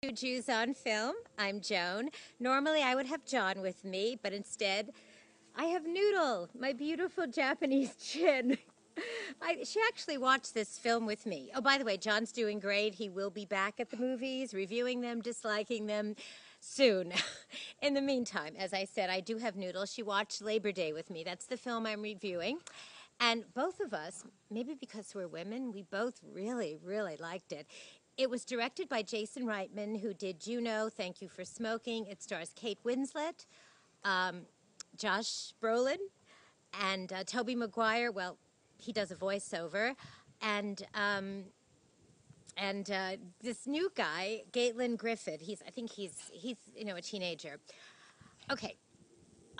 Two Jews on Film. I'm Joan. Normally I would have John with me, but instead I have Noodle, my beautiful Japanese chin. I, she actually watched this film with me. Oh, by the way, John's doing great. He will be back at the movies, reviewing them, disliking them soon. In the meantime, as I said, I do have Noodle. She watched Labor Day with me. That's the film I'm reviewing. And both of us, maybe because we're women, we both really, really liked it. It was directed by Jason Reitman, who did Juno, Thank You for Smoking. It stars Kate Winslet, um, Josh Brolin, and uh, Tobey Maguire. Well, he does a voiceover, and um, and uh, this new guy, Gattlin Griffith. He's I think he's he's you know a teenager. Okay,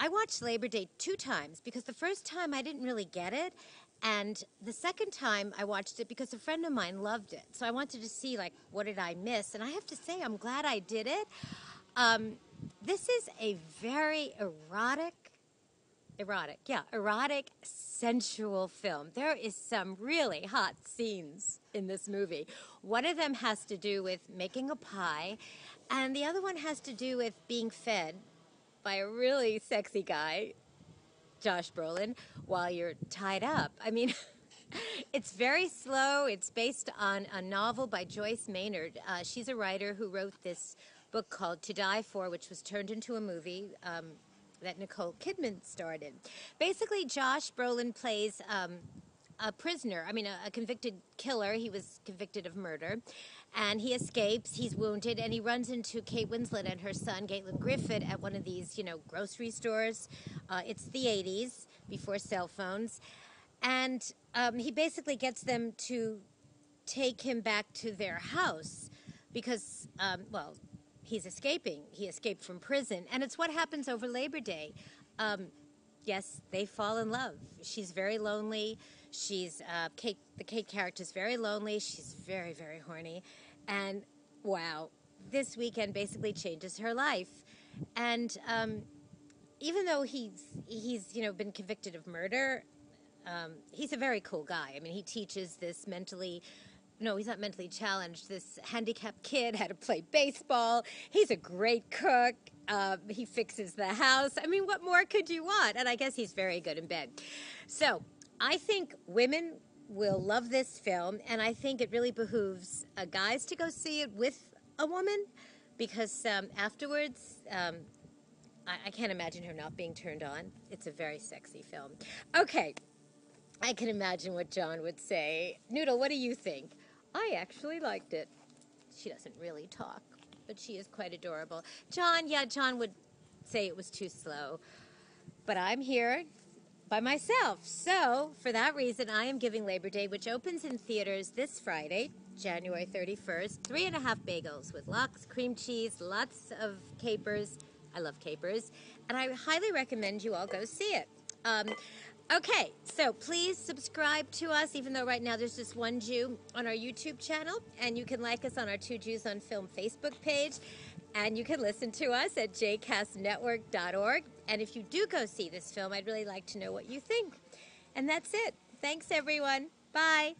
I watched Labor Day two times because the first time I didn't really get it, and the second time I watched it because a friend of mine loved it. So I wanted to see, like, what did I miss? And I have to say, I'm glad I did it. Um, this is a very erotic, erotic, yeah, erotic, sensual film. There is some really hot scenes in this movie. One of them has to do with making a pie, and the other one has to do with being fed by a really sexy guy Josh Brolin while you're tied up. I mean, it's very slow. It's based on a novel by Joyce Maynard. Uh, she's a writer who wrote this book called To Die For, which was turned into a movie. Um, that Nicole Kidman starred in. Basically, Josh Brolin plays um, a prisoner, I mean, a, a, convicted killer. He was convicted of murder. And he escapes, he's wounded, and he runs into Kate Winslet and her son, Gattlin Griffith, at one of these, you know, grocery stores. Uh, it's the 80s, before cell phones. And um, he basically gets them to take him back to their house because, um, well, he's escaping. He escaped from prison. And it's what happens over Labor Day. Um, yes, they fall in love. She's very lonely. She's uh, Kate. The Kate character is very lonely. She's very, very horny, and wow, this weekend basically changes her life. And um, even though he's he's you know been convicted of murder, um, he's a very cool guy. I mean, he teaches this mentally. No, he's not mentally challenged. This handicapped kid how to play baseball. He's a great cook. Uh, he fixes the house. I mean, what more could you want? And I guess he's very good in bed. So I think women will love this film, and I think it really behooves uh, guys to go see it with a woman because um, afterwards, um, I, I can't imagine her not being turned on. It's a very sexy film. Okay, I can imagine what John would say. Noodle, what do you think? I actually liked it. She doesn't really talk, but she is quite adorable. John, yeah, John would say it was too slow. But I'm here by myself. So, for that reason, I am giving Labor Day, which opens in theaters this Friday, January 31st, three and a half bagels with lox, cream cheese, lots of capers. I love capers. And I highly recommend you all go see it. Um, okay, so please subscribe to us, even though right now there's just one Jew on our YouTube channel. And you can like us on our Two Jews on Film Facebook page. And you can listen to us at jcastnetwork.org. And if you do go see this film, I'd really like to know what you think. And that's it. Thanks, everyone. Bye.